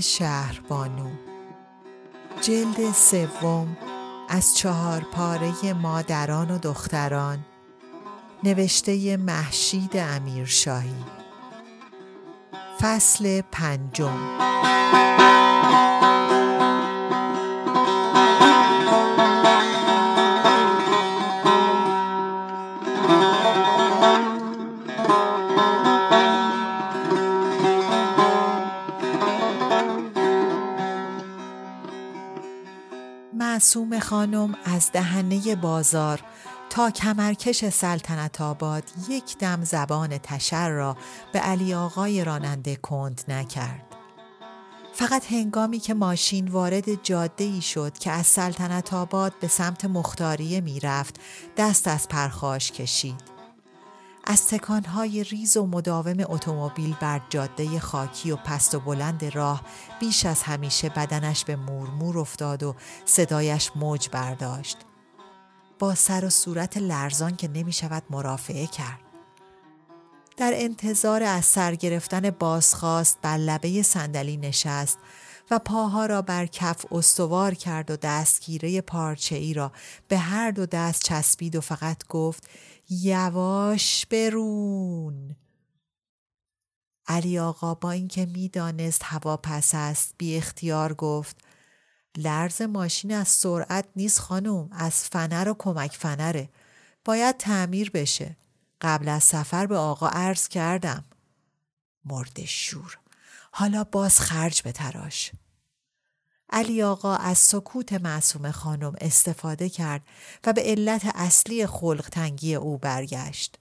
شهربانو جلد سوم از چهار پاره مادران و دختران نوشته محشید امیرشاهی. فصل پنجم. خانم از دهنه بازار تا کمرکش سلطنت آباد یک دم زبان تشر را به علی آقای راننده کند نکرد. فقط هنگامی که ماشین وارد جاده ای شد که از سلطنت آباد به سمت مختاریه می رفت دست از پرخاش کشید. از تکانهای ریز و مداوم اتومبیل بر جاده خاکی و پست و بلند راه بیش از همیشه بدنش به مورمور افتاد و صدایش موج برداشت. با سر و صورت لرزان که نمی شود مرافعه کرد. در انتظار از سر گرفتن بازخواست بر لبه صندلی نشست و پاها را بر کف استوار کرد و دستگیره پارچه ای را به هر دو دست چسبید و فقط گفت یواش برون. علی آقا با اینکه می‌دانست هوا پس است بی اختیار گفت لرز ماشین از سرعت نیست خانم از فنر و کمک فنره. باید تعمیر بشه. قبل از سفر به آقا عرض کردم. مرد شور. حالا باز خرج به تراش علی آقا از سکوت معصوم خانم استفاده کرد و به علت اصلی خلق تنگی او برگشت.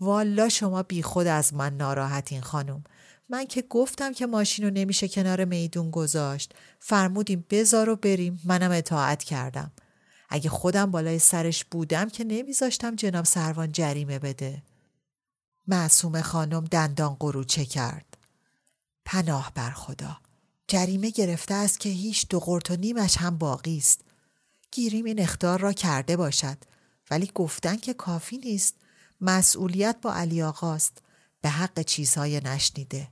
والا شما بی خود از من ناراحتین خانم. من که گفتم که ماشین رو نمیشه کنار میدون گذاشت. فرمودیم بذار و بریم منم اطاعت کردم. اگه خودم بالای سرش بودم که نمیذاشتم جناب سروان جریمه بده. معصوم خانم دندان قروچه کرد. پناه بر خدا. جریمه گرفته است که هیچ دو قرت و نیمش هم باقی است. گیریم این اختار را کرده باشد. ولی گفتن که کافی نیست. مسئولیت با علی آقاست. به حق چیزهای نشنیده.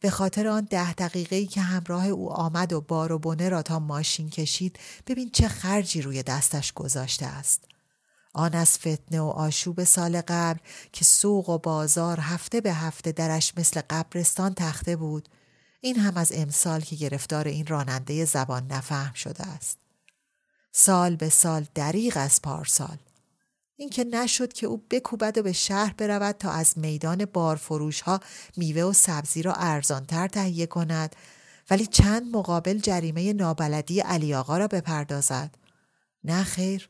به خاطر آن ده دقیقه ای که همراه او آمد و بار و بنه را تا ماشین کشید ببین چه خرجی روی دستش گذاشته است. آن از فتنه و آشوب سال قبل که سوق و بازار هفته به هفته درش مثل قبرستان تخته بود این هم از امسال که گرفتار این راننده زبان نفهم شده است. سال به سال دریغ از پارسال. اینکه نشد که او بکوبد و به شهر برود تا از میدان بارفروش ها میوه و سبزی را ارزانتر تهیه کند ولی چند مقابل جریمه نابلدی علی آقا را بپردازد. نه خیر،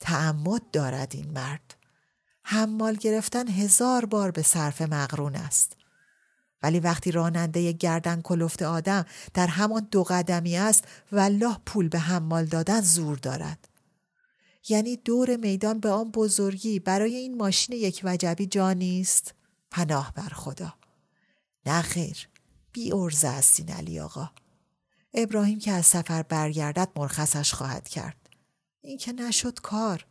تعمد دارد این مرد. حمال گرفتن هزار بار به صرف مقرون است. ولی وقتی راننده گردن کلفت آدم در همان دو قدمی است والله پول به حمال دادن زور دارد. یعنی دور میدان به آن بزرگی برای این ماشین یک وجبی جا نیست؟ پناه بر خدا. نه خیر. بی ارزه است این علی آقا. ابراهیم که از سفر برگردد مرخصش خواهد کرد. این که نشد کار.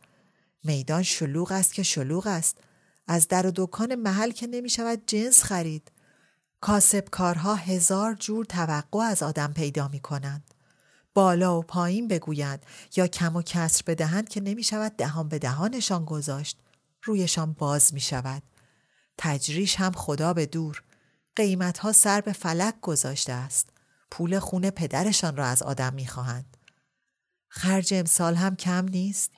میدان شلوغ است که شلوغ است. از در و دکان محل که نمی شود جنس خرید. کاسب کارها هزار جور توقع از آدم پیدا می کنند. بالا و پایین بگویند یا کم و کسر بدهند که نمی شود دهان به دهانشان گذاشت رویشان باز می شود تجریش هم خدا به دور قیمت ها سر به فلک گذاشته است پول خون پدرشان را از آدم می خواهند. خرج امسال هم کم نیست.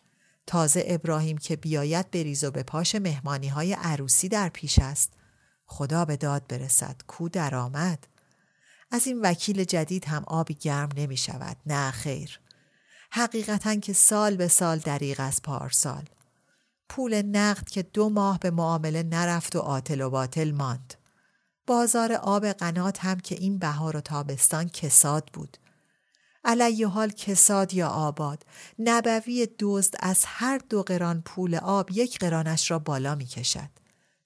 تازه ابراهیم که بیاید بریز و به پاش مهمانی های عروسی در پیش است. خدا به داد برسد کو درآمد. از این وکیل جدید هم آبی گرم نمی شود. نه خیر. حقیقتا که سال به سال دریغ از پارسال. پول نقد که دو ماه به معامله نرفت و عاطل و باطل ماند. بازار آب قنات هم که این بهار و تابستان کساد بود. علیه حال کساد یا آباد. نبوی دزد از هر دو قران پول آب یک قرانش را بالا می کشد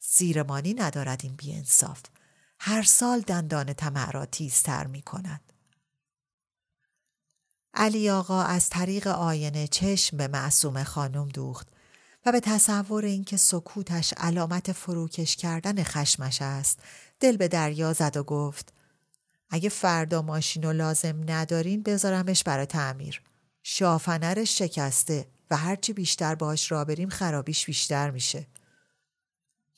زیرمانی ندارد این بیانصاف. هر سال دندان طمع را تیزتر می کند. علی آقا از طریق آینه چشم به معصوم خانم دوخت و به تصور اینکه سکوتش علامت فروکش کردن خشمش است دل به دریا زد و گفت اگه فردا ماشین و لازم ندارین بذارمش برای تعمیر شافنرش شکسته و هرچی بیشتر باش را بریم خرابیش بیشتر میشه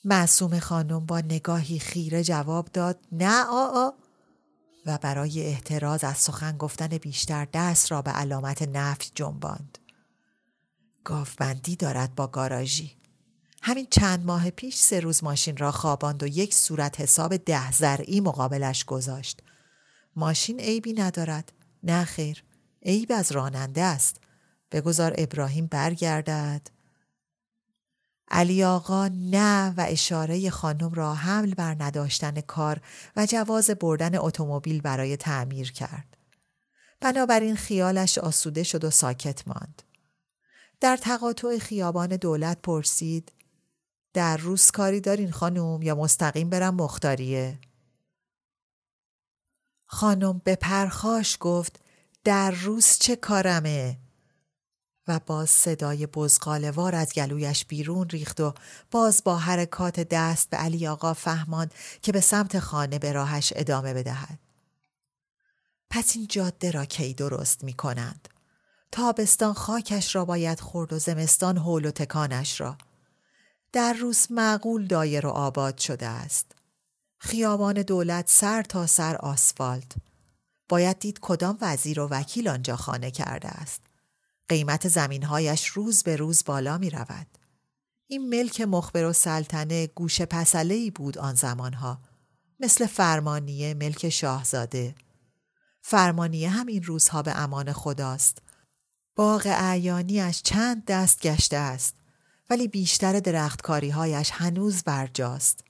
معصوم خانم با نگاهی خیره جواب داد نه آ و برای احتراز از سخن گفتن بیشتر دست را به علامت نفی جنباند. گافبندی دارد با گاراژی. همین چند ماه پیش سه روز ماشین را خواباند و یک صورت حساب ده زرعی مقابلش گذاشت. ماشین عیبی ندارد. نه خیر. عیب از راننده است. بگذار ابراهیم برگردد. علی آقا نه و اشاره خانم را حمل بر نداشتن کار و جواز بردن اتومبیل برای تعمیر کرد. بنابراین خیالش آسوده شد و ساکت ماند. در تقاطع خیابان دولت پرسید در روز کاری دارین خانم یا مستقیم برم مختاریه؟ خانم به پرخاش گفت در روز چه کارمه؟ و باز صدای بزغالوار از گلویش بیرون ریخت و باز با حرکات دست به علی آقا فهماند که به سمت خانه به راهش ادامه بدهد. پس این جاده را کی درست می کنند؟ تابستان خاکش را باید خورد و زمستان حول و تکانش را. در روز معقول دایر و آباد شده است. خیابان دولت سر تا سر آسفالت. باید دید کدام وزیر و وکیل آنجا خانه کرده است. قیمت زمینهایش روز به روز بالا می رود. این ملک مخبر و سلطنه گوشه پسله ای بود آن زمانها. مثل فرمانیه ملک شاهزاده. فرمانیه هم این روزها به امان خداست. باغ اعیانیش چند دست گشته است. ولی بیشتر درختکاریهایش هنوز برجاست.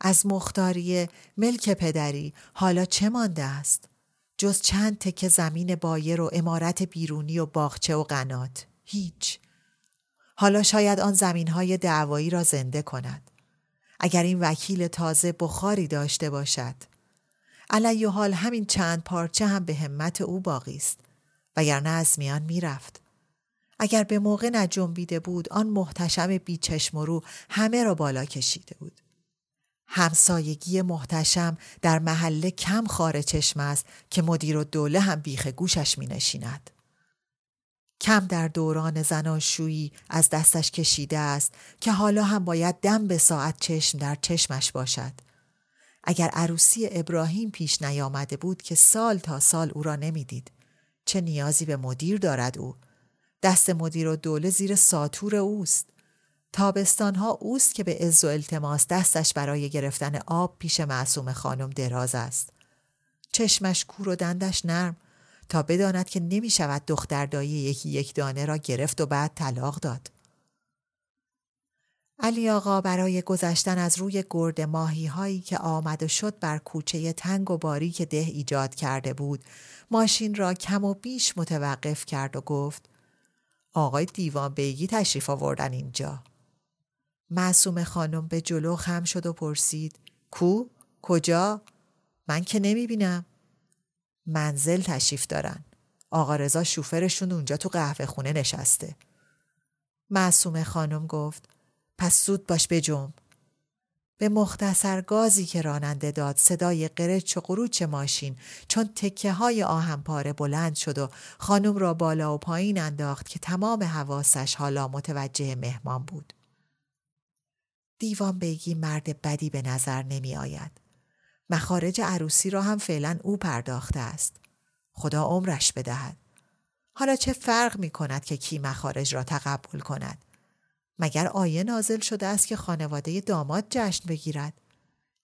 از مختاریه ملک پدری. حالا چه مانده است؟ جز چند تکه زمین بایر و امارت بیرونی و باغچه و قنات. هیچ. حالا شاید آن زمین های دعوایی را زنده کند. اگر این وکیل تازه بخاری داشته باشد. علی حال همین چند پارچه هم به همت او باقی است. وگرنه از میان می‌رفت. اگر به موقع نجنبیده بود آن محتشم بیچشم رو همه را بالا کشیده بود. همسایگی محتشم در محله کم خار چشم است که مدیر و دوله هم بیخ گوشش می نشیند. کم در دوران زناشویی از دستش کشیده است که حالا هم باید دم به ساعت چشم در چشمش باشد. اگر عروسی ابراهیم پیش نیامده بود که سال تا سال او را نمی‌دید. چه نیازی به مدیر دارد او؟ دست مدیر و دوله زیر ساتور اوست. تابستانها اوست که به عز و التماس دستش برای گرفتن آب پیش معصوم خانم دراز است. چشمش کور و دندش نرم تا بداند که نمی شود دختر دایی یکی یک دانه را گرفت و بعد طلاق داد. علی آقا برای گذشتن از روی گرد ماهی هایی که آمد و شد بر کوچه تنگ و باری که ده ایجاد کرده بود ماشین را کم و بیش متوقف کرد و گفت آقای دیوان بیگی تشریف آوردن اینجا. معصوم خانم به جلو خم شد و پرسید کو؟ کجا؟ من که نمی بینم. منزل تشریف دارن. آقا رضا شوفرشون اونجا تو قهوه خونه نشسته. معصوم خانم گفت پس زود باش بجم. به مختصر گازی که راننده داد صدای قرچ و قروچ ماشین چون تکه های آهنپاره بلند شد و خانم را بالا و پایین انداخت که تمام حواسش حالا متوجه مهمان بود. دیوان بیگی مرد بدی به نظر نمی آید. مخارج عروسی را هم فعلا او پرداخته است. خدا عمرش بدهد. حالا چه فرق می کند که کی مخارج را تقبل کند؟ مگر آیه نازل شده است که خانواده داماد جشن بگیرد؟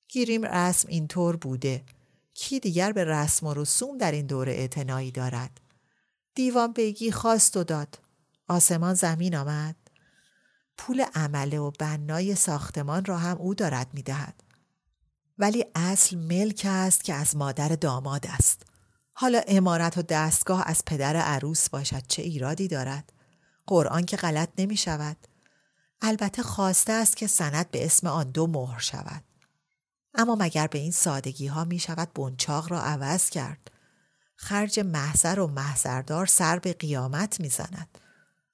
گیریم رسم اینطور بوده. کی دیگر به رسم و رسوم در این دوره اعتنایی دارد؟ دیوان بیگی خواست و داد. آسمان زمین آمد. پول عمله و بنای ساختمان را هم او دارد می دهد. ولی اصل ملک است که از مادر داماد است. حالا امارت و دستگاه از پدر عروس باشد چه ایرادی دارد؟ قرآن که غلط نمی شود. البته خواسته است که سند به اسم آن دو مهر شود. اما مگر به این سادگی ها می شود بنچاق را عوض کرد؟ خرج محضر و محضردار سر به قیامت می زند.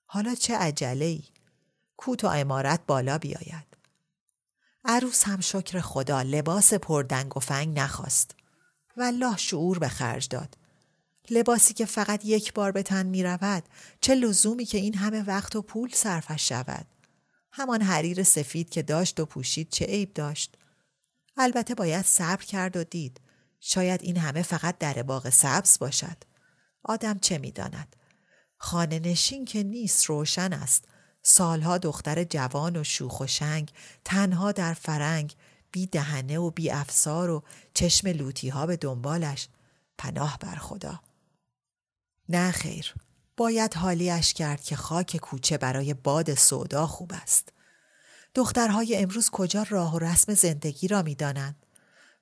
حالا چه عجله ای؟ کوت و امارت بالا بیاید. عروس هم شکر خدا لباس پردنگ و فنگ نخواست. والله شعور به خرج داد. لباسی که فقط یک بار به تن می رود چه لزومی که این همه وقت و پول صرفش شود. همان حریر سفید که داشت و پوشید چه عیب داشت. البته باید صبر کرد و دید. شاید این همه فقط در باغ سبز باشد. آدم چه می‌داند؟ خانه نشین که نیست روشن است. سالها دختر جوان و شوخ و شنگ تنها در فرنگ بی دهنه و بی افسار و چشم لوتی ها به دنبالش پناه بر خدا. نه خیر باید حالیش کرد که خاک کوچه برای باد سودا خوب است. دخترهای امروز کجا راه و رسم زندگی را می دانند؟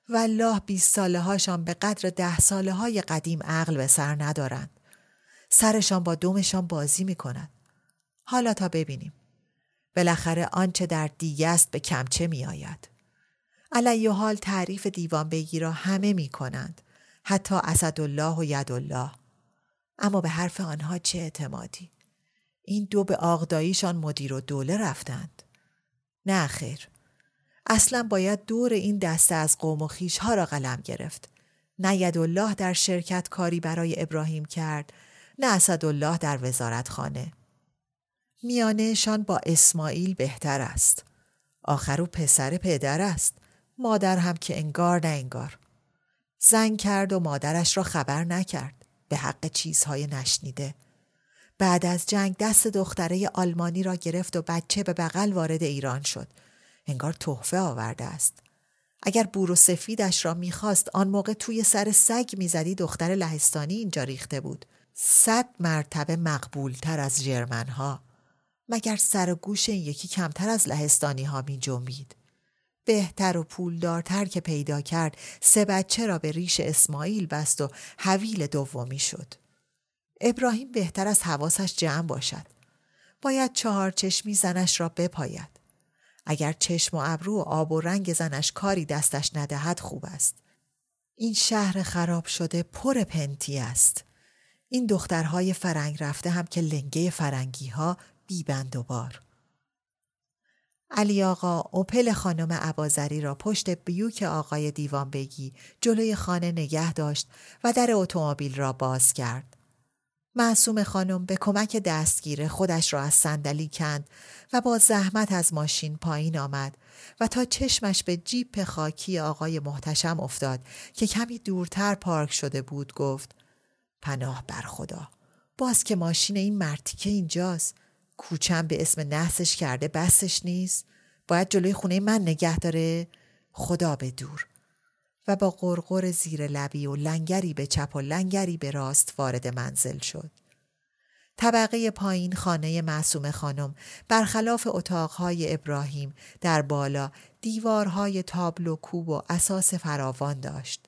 والله بیست ساله هاشان به قدر ده ساله های قدیم عقل به سر ندارند. سرشان با دومشان بازی می کند. حالا تا ببینیم. بالاخره آنچه در دیگه است به کمچه می آید. علی حال تعریف دیوان بگی را همه می کنند. حتی اسدالله و یدالله. اما به حرف آنها چه اعتمادی؟ این دو به آغداییشان مدیر و دوله رفتند. نه خیر. اصلا باید دور این دسته از قوم و خیش ها را قلم گرفت. نه الله در شرکت کاری برای ابراهیم کرد نه اسدالله در وزارت خانه. میانهشان با اسماعیل بهتر است. آخر او پسر پدر است. مادر هم که انگار نه انگار. زنگ کرد و مادرش را خبر نکرد. به حق چیزهای نشنیده. بعد از جنگ دست دختره آلمانی را گرفت و بچه به بغل وارد ایران شد. انگار تحفه آورده است. اگر بور و سفیدش را می‌خواست آن موقع توی سر سگ می‌زدی دختر لهستانی اینجا ریخته بود. صد مرتبه مقبول تر از جرمن ها. مگر سر و گوش این یکی کمتر از لهستانی ها می جنبید. بهتر و پولدارتر که پیدا کرد سه بچه را به ریش اسماعیل بست و حویل دومی شد. ابراهیم بهتر از حواسش جمع باشد. باید چهار چشمی زنش را بپاید. اگر چشم و ابرو و آب و رنگ زنش کاری دستش ندهد خوب است. این شهر خراب شده پر پنتی است. این دخترهای فرنگ رفته هم که لنگه فرنگی ها بیبند و بار. علی آقا اوپل خانم عبازری را پشت بیوک آقای دیوان بگی جلوی خانه نگه داشت و در اتومبیل را باز کرد. معصوم خانم به کمک دستگیره خودش را از صندلی کند و با زحمت از ماشین پایین آمد و تا چشمش به جیپ خاکی آقای محتشم افتاد که کمی دورتر پارک شده بود گفت پناه بر خدا باز که ماشین این مرتیکه اینجاست کوچم به اسم نحسش کرده بسش نیست باید جلوی خونه من نگه داره خدا به دور و با قرقر زیر لبی و لنگری به چپ و لنگری به راست وارد منزل شد. طبقه پایین خانه معصوم خانم برخلاف اتاقهای ابراهیم در بالا دیوارهای تابلو کوب و اساس فراوان داشت.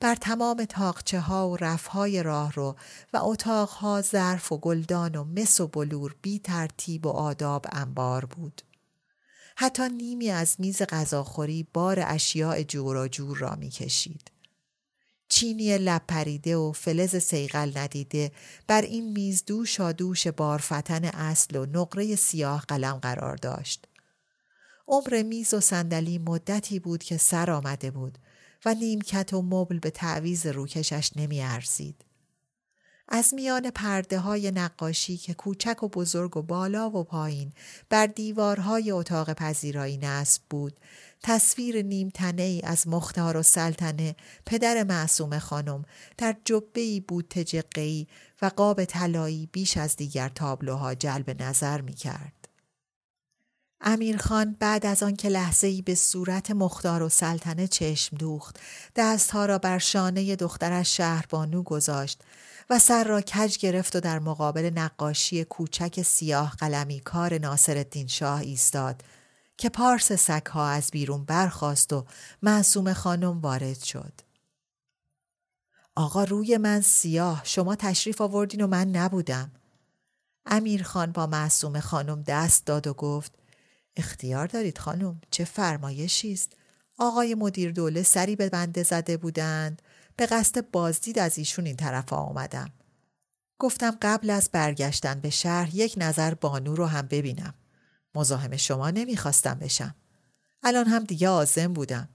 بر تمام تاقچه ها و رفهای راه رو و اتاقها ظرف و گلدان و مس و بلور بی ترتیب و آداب انبار بود. حتی نیمی از میز غذاخوری بار اشیاء جور و جور را می کشید. چینی لب پریده و فلز سیغل ندیده بر این میز دوش دوش بارفتن اصل و نقره سیاه قلم قرار داشت. عمر میز و صندلی مدتی بود که سر آمده بود و نیمکت و مبل به تعویز روکشش نمی ارزید. از میان پرده های نقاشی که کوچک و بزرگ و بالا و پایین بر دیوارهای اتاق پذیرایی نصب بود تصویر نیمتنه ای از مختار و سلطنه پدر معصوم خانم در جبه ای بود تجقه و قاب طلایی بیش از دیگر تابلوها جلب نظر می کرد. امیرخان بعد از آن که لحظه ای به صورت مختار و سلطنه چشم دوخت دستها را بر شانه دخترش شهربانو گذاشت و سر را کج گرفت و در مقابل نقاشی کوچک سیاه قلمی کار ناصر شاه ایستاد که پارس سگها از بیرون برخاست و معصوم خانم وارد شد. آقا روی من سیاه شما تشریف آوردین و من نبودم. امیرخان با معصوم خانم دست داد و گفت اختیار دارید خانم. چه فرمایشی است؟ آقای مدیر دوله سری به بنده زده بودند. به قصد بازدید از ایشون این طرف آمدم. گفتم قبل از برگشتن به شهر یک نظر بانو رو هم ببینم. مزاحم شما نمی‌خواستم بشم. الان هم دیگه آزم بودم.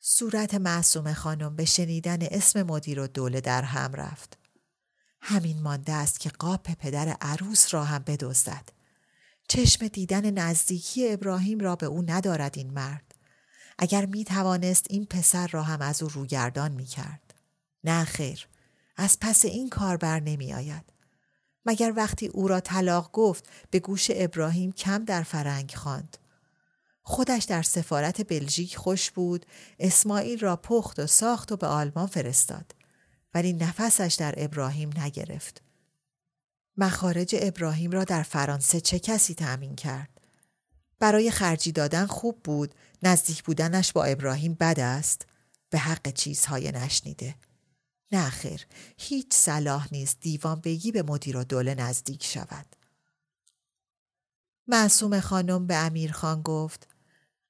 صورت معصوم خانم به شنیدن اسم مدیر و دوله در هم رفت. همین مانده است که قاپ پدر عروس را هم بدزدد. چشم دیدن نزدیکی ابراهیم را به او ندارد این مرد. اگر می توانست این پسر را هم از او روگردان می کرد. نه خیر. از پس این کار بر نمی آید. مگر وقتی او را طلاق گفت به گوش ابراهیم کم در فرنگ خواند. خودش در سفارت بلژیک خوش بود اسماعیل را پخت و ساخت و به آلمان فرستاد ولی نفسش در ابراهیم نگرفت مخارج ابراهیم را در فرانسه چه کسی تأمین کرد؟ برای خرجی دادن خوب بود نزدیک بودنش با ابراهیم بد است؟ به حق چیزهای نشنیده. نه خیر هیچ صلاح نیست دیوان بگی به مدیر و دوله نزدیک شود. معصوم خانم به امیرخان گفت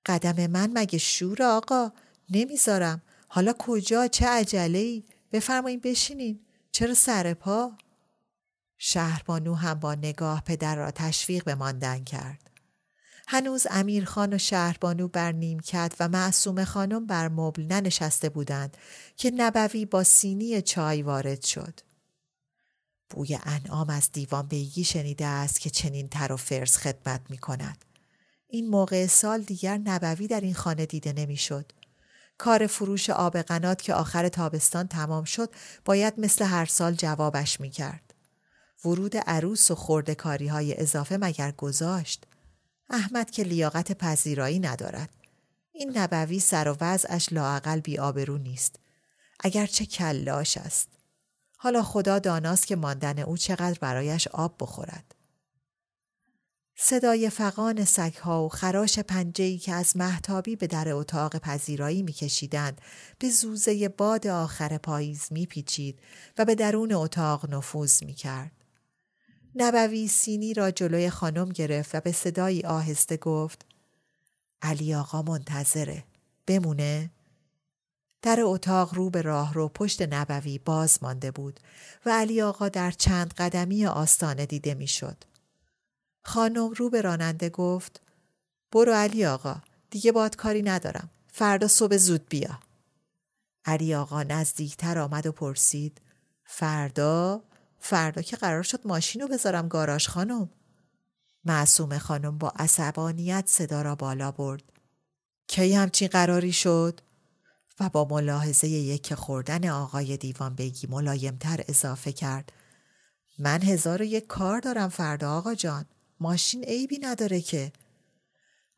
قدم من مگه شور آقا؟ نمی‌ذارم. حالا کجا؟ چه عجله ای بفرمایین بشینین. چرا سر پا؟ شهربانو هم با نگاه پدر را تشویق به ماندن کرد. هنوز امیرخان و شهربانو بر نیمکت و معصوم خانم بر مبل ننشسته بودند که نبوی با سینی چای وارد شد. بوی انعام از دیوان بیگی شنیده است که چنین تر و فرز خدمت می کند. این موقع سال دیگر نبوی در این خانه دیده نمی‌شد. کار فروش آب قنات که آخر تابستان تمام شد باید مثل هر سال جوابش می کرد. ورود عروس و خورده کاری های اضافه مگر گذاشت. احمد که لیاقت پذیرایی ندارد. این نبوی سر و وضعش لاعقل بی آبرو نیست. اگرچه کلاش است. حالا خدا داناست که ماندن او چقدر برایش آب بخورد. صدای فقان سگها و خراش پنجهی که از محتابی به در اتاق پذیرایی میکشیدند به زوزه باد آخر پاییز میپیچید و به درون اتاق نفوذ می‌کرد. نبوی سینی را جلوی خانم گرفت و به صدایی آهسته گفت علی آقا منتظره. بمونه. در اتاق رو به راه رو پشت نبوی باز مانده بود و علی آقا در چند قدمی آستانه دیده می‌شد. خانم رو به راننده گفت برو علی آقا دیگه باد کاری ندارم. فردا صبح زود بیا. علی آقا نزدیکتر آمد و پرسید فردا؟ فردا که قرار شد ماشین رو بذارم گاراژ خانم. معصوم خانم با عصبانیت صدا را بالا برد. کی همچین قراری شد؟ و با ملاحظه یک خوردن آقای دیوان بگی ملایمتر اضافه کرد. من هزار و یک کار دارم فردا آقا جان. ماشین عیبی نداره که.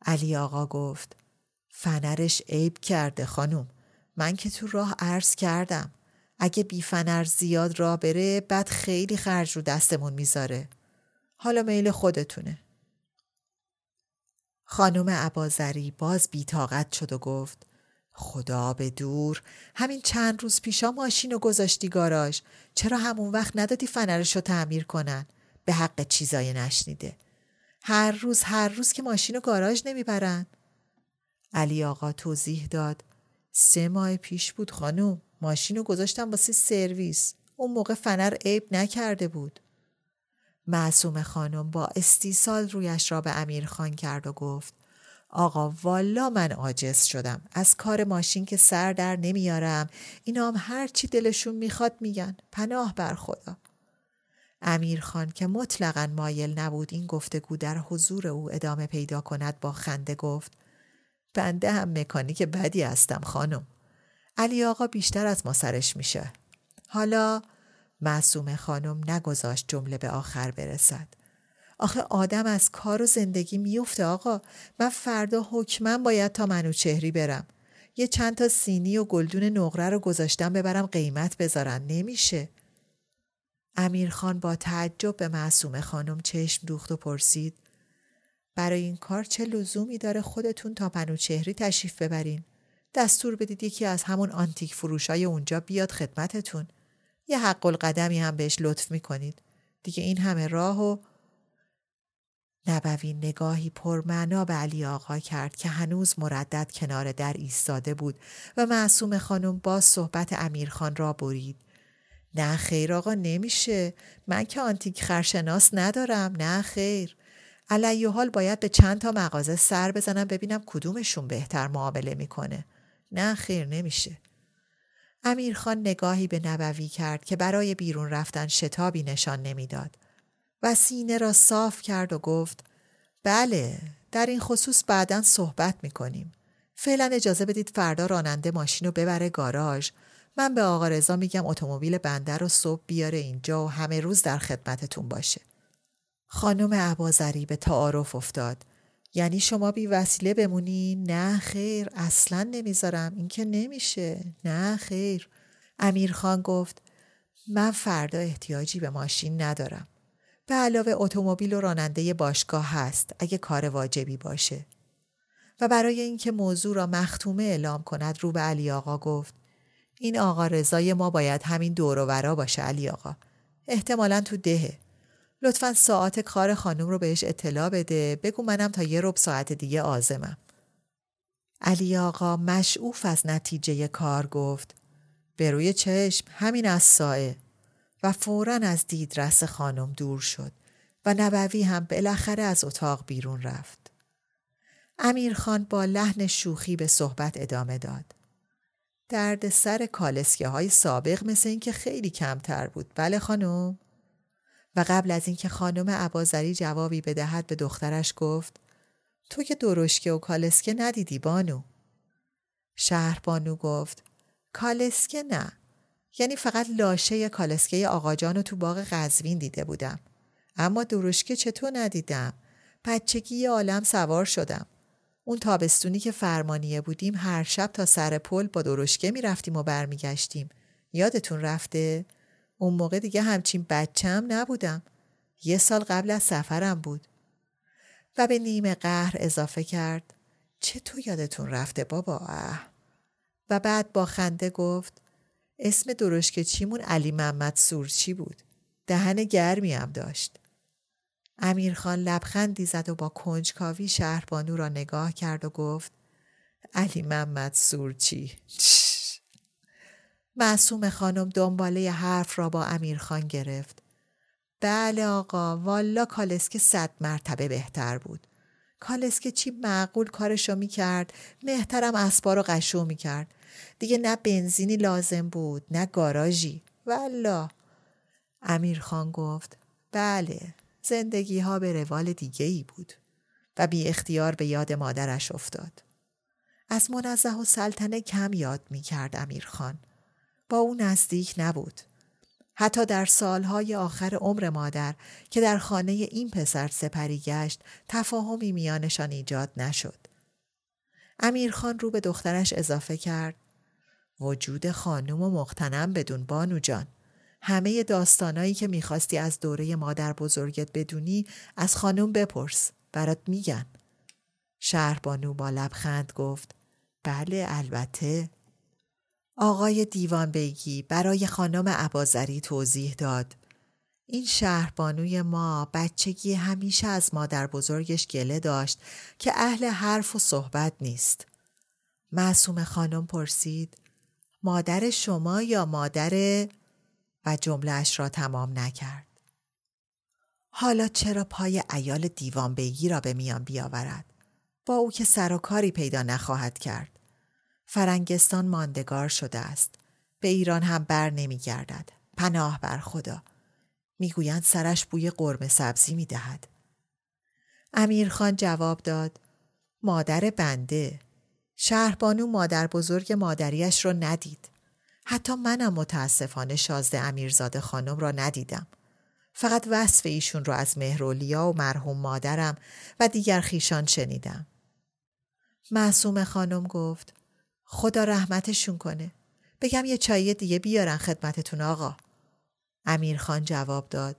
علی آقا گفت. فنرش عیب کرده خانم. من که تو راه عرض کردم. اگه بیفنر زیاد را بره بعد خیلی خرج رو دستمون می‌ذاره. حالا میل خودتونه. خانم عبازری باز بیتاقت شد و گفت خدا به دور همین چند روز پیشا ماشین رو گذاشتی گاراژ. چرا همون وقت ندادی فنرش رو تعمیر کنن؟ به حق چیزای نشنیده. هر روز هر روز که ماشین و گاراژ نمی‌برن. علی آقا توضیح داد. سه ماه پیش بود خانم. ماشین رو گذاشتم واسه سرویس. اون موقع فنر عیب نکرده بود. معصوم خانم با استیصال رویش را به امیر خان کرد و گفت آقا والا من عاجز شدم. از کار ماشین که سر در نمیارم. اینا هم هر چی دلشون می‌خواد میگن. پناه بر خدا. امیرخان که مطلقا مایل نبود این گفتگو در حضور او ادامه پیدا کند با خنده گفت بنده هم مکانیک بدی هستم خانم. علی آقا بیشتر از ما سرش میشه. حالا معصوم خانم نگذاشت جمله به آخر برسد. آخه آدم از کار و زندگی میفته آقا. من فردا حکمم باید تا منوچهری برم. یه چند تا سینی و گلدون نقره رو گذاشتم ببرم قیمت بذارن. نمیشه. امیرخان با تعجب به معصوم خانم چشم دوخت و پرسید برای این کار چه لزومی داره خودتون تا پنوچهری تشریف ببرین؟ دستور بدید یکی از همون آنتیک فروشای اونجا بیاد خدمتتون. یه حق القدمی هم بهش لطف می‌کنید. دیگه این همه راه و نبوی نگاهی پرمعنا به علی آقا کرد که هنوز مردد کنار در ایستاده بود و معصوم خانم با صحبت امیرخان را برید. نه خیر آقا نمیشه. من که آنتیک خرشناس ندارم. نه خیر. علی حال باید به چند تا مغازه سر بزنم ببینم کدومشون بهتر معامله می‌کنه. نه خیر نمیشه. امیرخان نگاهی به نبوی کرد که برای بیرون رفتن شتابی نشان نمی‌داد و سینه را صاف کرد و گفت بله در این خصوص بعدا صحبت می‌کنیم. فعلا اجازه بدید فردا راننده ماشین رو ببره گاراژ. من به آقا رضا میگم اتومبیل بنده رو صبح بیاره اینجا و همه روز در خدمتتون باشه. خانم عبازری به تعارف افتاد. یعنی شما بی وسیله بمونی؟ نه خیر اصلا نمی‌ذارم. این که نمیشه. نه خیر. امیرخان گفت من فردا احتیاجی به ماشین ندارم. به علاوه اتومبیل و راننده باشگاه هست اگه کار واجبی باشه. و برای اینکه موضوع را مختومه اعلام کند رو به علی آقا گفت این آقا رضای ما باید همین دور و ورا باشه علی آقا. احتمالا تو دهه. لطفا ساعت کار خانم رو بهش اطلاع بده بگو منم تا یه رب ساعت دیگه آزمم علی آقا مشعوف از نتیجه کار گفت به روی چشم همین از سایه و فورا از دیدرس خانم دور شد و نبوی هم بالاخره از اتاق بیرون رفت. امیرخان با لحن شوخی به صحبت ادامه داد. درد سر کالسکه های سابق مثل اینکه خیلی کمتر بود. بله خانم؟ و قبل از اینکه خانم عبازری جوابی بدهد به دخترش گفت تو که درشکه و کالسکه ندیدی بانو. شهر بانو گفت کالسکه نه یعنی فقط لاشه کالسکه آقاجان رو تو باغ قزوین دیده بودم. اما درشکه چطور ندیدم؟ بچگی عالم سوار شدم. اون تابستونی که فرمانیه بودیم هر شب تا سر پل با درشکه می‌رفتیم و برمیگشتیم. یادتون رفته؟ اون موقع دیگه همچین بچم نبودم. یه سال قبل از سفرم بود. و به نیمه قهر اضافه کرد. چطور یادتون رفته بابا؟ اه. و بعد با خنده گفت اسم درشک چیمون علی محمد سورچی بود. دهن گرمی هم داشت. امیرخان لبخندی زد و با کنجکاوی شهربانو را نگاه کرد و گفت علی محمد سورچی معصوم خانم دنباله حرف را با امیرخان گرفت. بله آقا والا کالسکه صد مرتبه بهتر بود. کالسکه چی معقول کارشو می‌کرد مهترم اسبا رو قشو می‌کرد دیگه نه بنزینی لازم بود نه گاراژی والا امیر خان گفت بله زندگی ها به روال دیگه ای بود و بی اختیار به یاد مادرش افتاد از منزه و سلطنه کم یاد می کرد امیر خان. با او نزدیک نبود. حتی در سالهای آخر عمر مادر که در خانه این پسر سپری گشت تفاهمی میانشان ایجاد نشد. امیرخان رو به دخترش اضافه کرد. وجود خانم و مختنم بدون بانو جان. همه داستانایی که می‌خواستی از دوره مادر بزرگت بدونی از خانم بپرس. برات میگن شهر بانو با لبخند گفت بله البته. آقای دیوان بیگی برای خانم عبازری توضیح داد این شهربانوی ما بچگی همیشه از مادر بزرگش گله داشت که اهل حرف و صحبت نیست. معصوم خانم پرسید مادر شما یا مادر و جملهش را تمام نکرد. حالا چرا پای ایال دیوان بیگی را به میان بیاورد؟ با او که سر و کاری پیدا نخواهد کرد فرنگستان ماندگار شده است به ایران هم بر نمی گردد پناه بر خدا می‌گویند سرش بوی قرمه سبزی می دهد. امیرخان جواب داد مادر بنده شهربانو مادر بزرگ مادریش را ندید. حتی منم متاسفانه شازده امیرزاده خانم را ندیدم. فقط وصف ایشون را از مهرولیا و مرحوم مادرم و دیگر خیشان شنیدم. معصوم خانم گفت خدا رحمتشون کنه. بگم یه چایی دیگه بیارن خدمتتون آقا. امیرخان جواب داد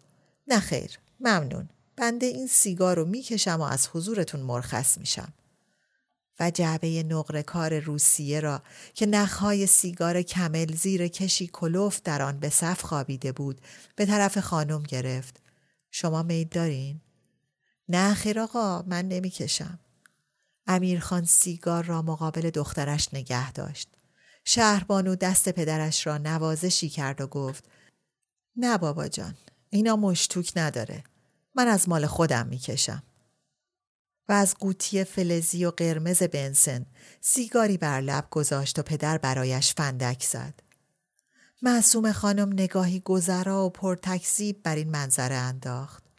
نه خیر ممنون بنده این سیگار رو می‌کشم و از حضورتون مرخص میشم. و جعبه نقره کار روسیه را که نخهای سیگار کمل زیر کشی کلوف در آن به صف خوابیده بود به طرف خانم گرفت. شما میل دارین؟ نه خیر آقا من نمی‌کشم. امیرخان سیگار را مقابل دخترش نگه داشت. شهربانو دست پدرش را نوازشی کرد و گفت نه بابا جان اینا مشتوک نداره. من از مال خودم می‌کشم. و از قوطی فلزی و قرمز بنسن سیگاری بر لب گذاشت و پدر برایش فندک زد. معصوم خانم نگاهی گذرا و پرتکذیب بر این منظره انداخت.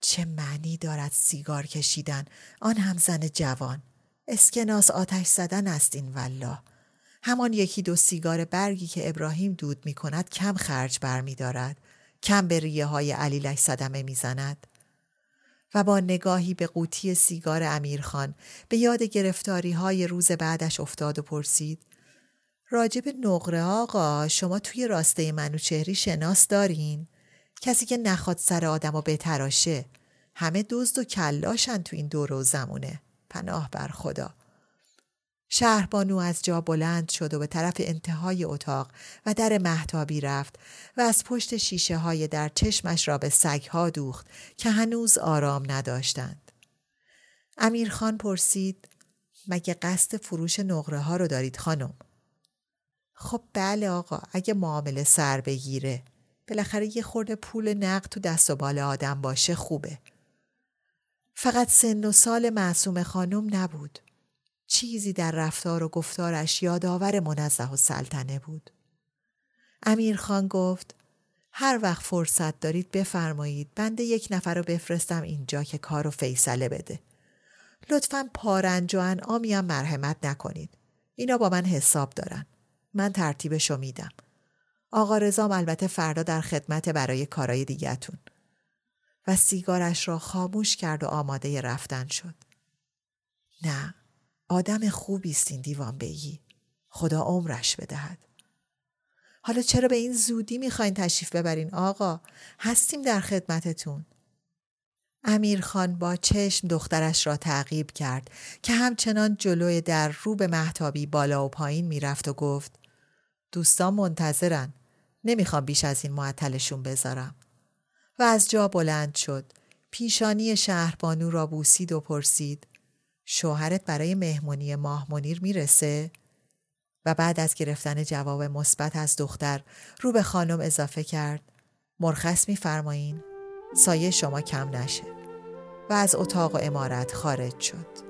چه معنی دارد سیگار کشیدن آن هم زن جوان اسکناس آتش زدن است این والله همان یکی دو سیگار برگی که ابراهیم دود می کند کم خرج بر می دارد. کم به ریه های علیلش صدمه می زند. و با نگاهی به قوطی سیگار امیرخان به یاد گرفتاری های روز بعدش افتاد و پرسید راجب نقره آقا شما توی راسته منوچهری شناس دارین؟ کسی که نخواد سر آدم و بتراشه همه دزد و کلاشن تو این دور و زمونه پناه بر خدا شهربانو از جا بلند شد و به طرف انتهای اتاق و در محتابی رفت و از پشت شیشه های در چشمش را به سگها دوخت که هنوز آرام نداشتند. امیرخان پرسید مگه قصد فروش نقره ها رو دارید خانم؟ خب بله آقا اگه معامله سر بگیره بالاخره یه خورده پول نقد تو دست و بال آدم باشه خوبه. فقط سن و سال معصوم خانم نبود. چیزی در رفتار و گفتارش یادآور منزه و سلطنه بود. امیر خان گفت هر وقت فرصت دارید بفرمایید بنده یک نفر رو بفرستم اینجا که کار رو فیصله بده. لطفا پارنج و انعامی هم مرحمت نکنید. اینا با من حساب دارن. من ترتیبشو میدم. آقا رزام البته فردا در خدمت برای کارای دیگتون. و سیگارش را خاموش کرد و آماده رفتن شد. نه آدم خوبی است این دیوان بگی. خدا عمرش بدهد. حالا چرا به این زودی می‌خواین تشریف ببرین آقا؟ هستیم در خدمتتون. امیر خان با چشم دخترش را تعقیب کرد که همچنان جلوی در رو به محتابی بالا و پایین می‌رفت و گفت دوستان منتظرن. نمی‌خوام بیش از این معطلشون بذارم. و از جا بلند شد. پیشانی شهربانو را بوسید و پرسید شوهرت برای مهمونی ماه منیر می‌رسه؟ و بعد از گرفتن جواب مثبت از دختر رو به خانم اضافه کرد مرخص میفرمایین سایه شما کم نشه و از اتاق و امارت خارج شد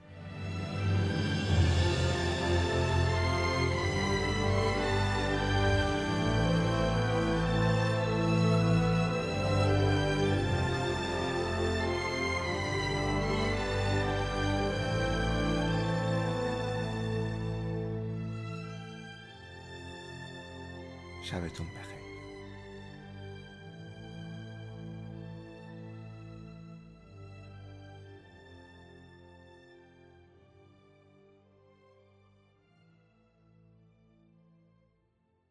شبتون بخیر.